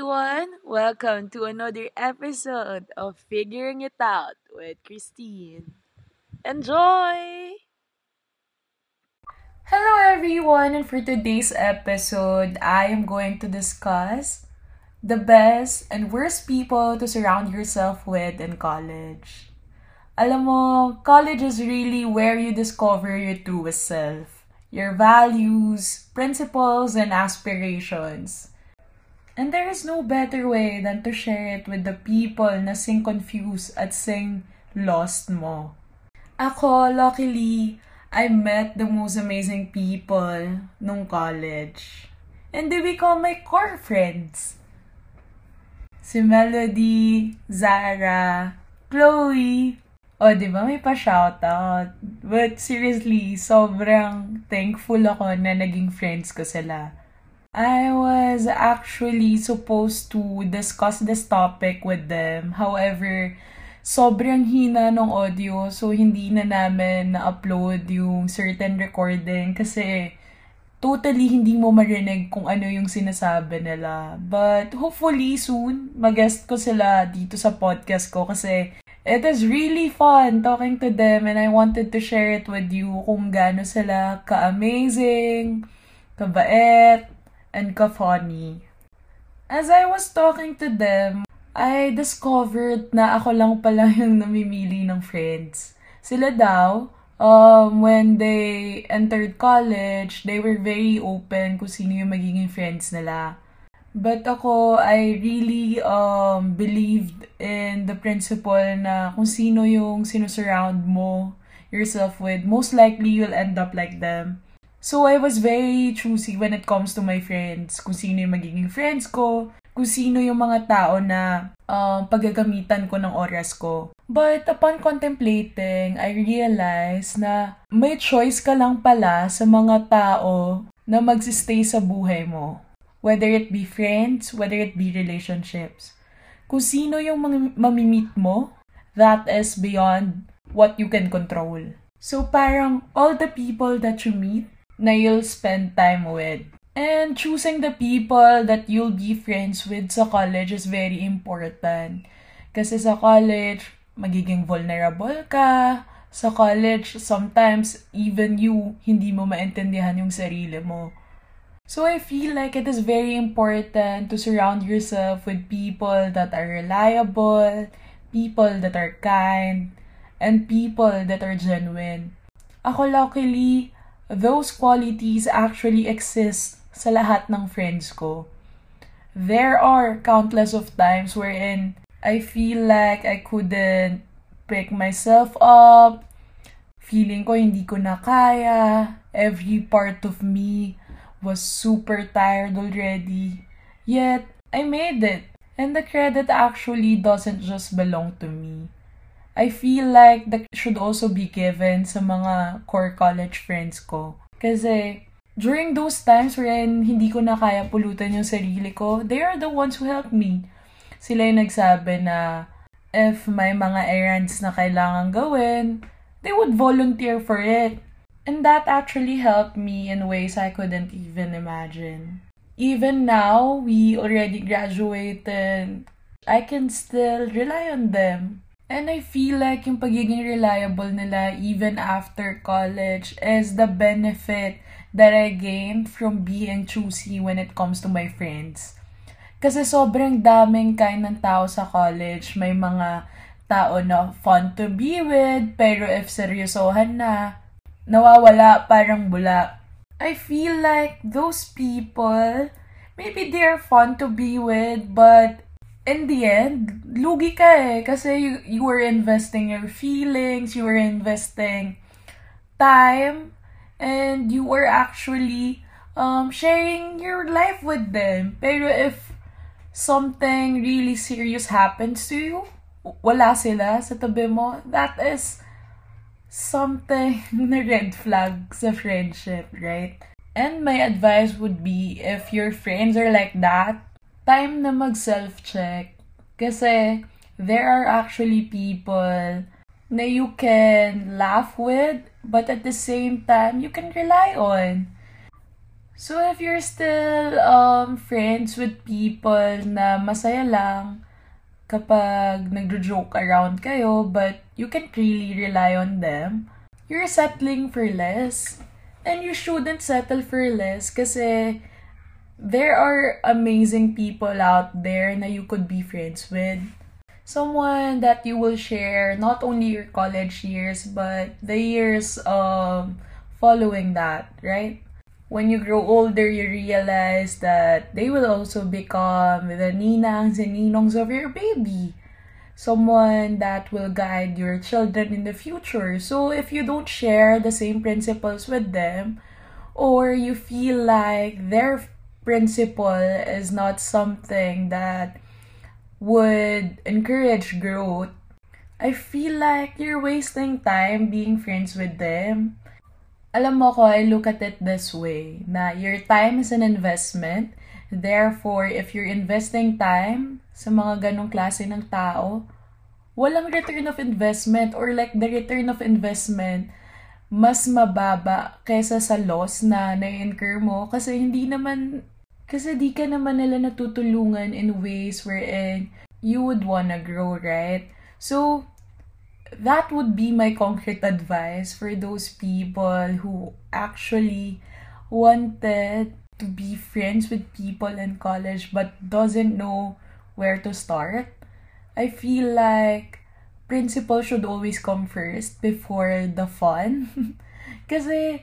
Welcome to another episode of Figuring It Out with Christine. Enjoy! Hello everyone, and for today's episode, I am going to discuss the best and worst people to surround yourself with in college. Alam mo, college is really where you discover your truest self, your values, principles, and aspirations. And there is no better way than to share it with the people na sing confused at sing lost mo. Ako, luckily, I met the most amazing people nung college. And they become my core friends. Si Melody, Zara, Chloe. O, di ba? May pa-shoutout. But seriously, sobrang thankful ako na naging friends ko sila. I was actually supposed to discuss this topic with them. However, sobrang hina ng audio so hindi na namin na-upload yung certain recording kasi totally hindi mo marinig kung ano yung sinasabi nila. But hopefully soon, mag-guest ko sila dito sa podcast ko kasi it is really fun talking to them and I wanted to share it with you kung gaano sila ka-amazing, kabait, and ka-funny. As I was talking to them, I discovered na ako lang pala yung namimili ng friends. Sila daw, um, when they entered college, they were very open kung sino yung magiging friends nila. But ako, I really um, believed in the principle na kung sino yung sinusurround mo yourself with, most likely you'll end up like them. So, I was very choosy when it comes to my friends. Kung sino yung magiging friends ko, kung sino yung mga tao na um, paggagamitan ko ng oras ko. But upon contemplating, I realized na may choice ka lang pala sa mga tao na magsistay sa buhay mo. Whether it be friends, whether it be relationships. Kung sino yung mam- mamimit mo, that is beyond what you can control. So parang all the people that you meet, na you'll spend time with. And choosing the people that you'll be friends with sa college is very important. Kasi sa college, magiging vulnerable ka. Sa college, sometimes even you, hindi mo maintindihan yung sarili mo. So I feel like it is very important to surround yourself with people that are reliable, people that are kind, and people that are genuine. Ako luckily, those qualities actually exist sa lahat ng friends ko. There are countless of times wherein I feel like I couldn't pick myself up, feeling ko hindi ko na kaya, every part of me was super tired already. Yet, I made it. And the credit actually doesn't just belong to me. I feel like that should also be given sa mga core college friends ko. Kasi during those times wherein hindi ko na kaya pulutan yung sarili ko, they are the ones who helped me. Sila yung nagsabi na if may mga errands na kailangan gawin, they would volunteer for it. And that actually helped me in ways I couldn't even imagine. Even now, we already graduated, I can still rely on them. And I feel like yung pagiging reliable nila even after college is the benefit that I gained from being choosy when it comes to my friends. Kasi sobrang daming kind ng tao sa college. May mga tao na fun to be with, pero if seryosohan na, nawawala parang bula. I feel like those people, maybe they're fun to be with, but in the end, lugi ka eh. Kasi you, you were investing your feelings, you were investing time, and you were actually um, sharing your life with them. Pero if something really serious happens to you, wala sila sa tabi mo, that is something na red flag sa friendship, right? And my advice would be, if your friends are like that, time na mag-self-check. Kasi there are actually people na you can laugh with, but at the same time, you can rely on. So if you're still um, friends with people na masaya lang kapag nagjo-joke around kayo but you can't really rely on them, you're settling for less. And you shouldn't settle for less kasi there are amazing people out there that you could be friends with. Someone that you will share not only your college years but the years um following that, right? When you grow older, you realize that they will also become the ninangs and ninongs of your baby. Someone that will guide your children in the future. So if you don't share the same principles with them, or you feel like their principle is not something that would encourage growth, I feel like you're wasting time being friends with them. Alam mo ko, I look at it this way, na your time is an investment. Therefore, if you're investing time sa mga ganong klase ng tao, walang return of investment or like the return of investment mas mababa kaysa sa loss na na-incur mo kasi hindi naman kasi di ka naman nila natutulungan in ways wherein you would wanna grow, right? So, that would be my concrete advice for those people who actually wanted to be friends with people in college but doesn't know where to start. I feel like principle should always come first before the fun. kasi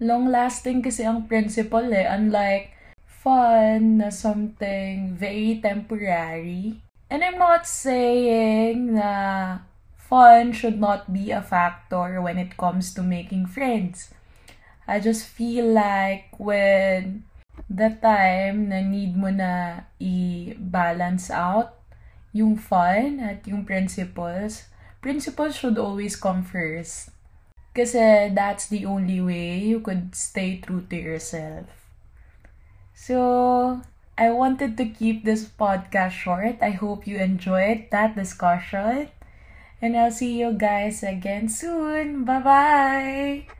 long lasting kasi ang principle eh unlike fun na something very temporary. And I'm not saying na fun should not be a factor when it comes to making friends. I just feel like when the time na need mo na i-balance out yung fun at yung principles, principles should always come first. Kasi that's the only way you could stay true to yourself. So, I wanted to keep this podcast short. I hope you enjoyed that discussion. And I'll see you guys again soon. Bye bye.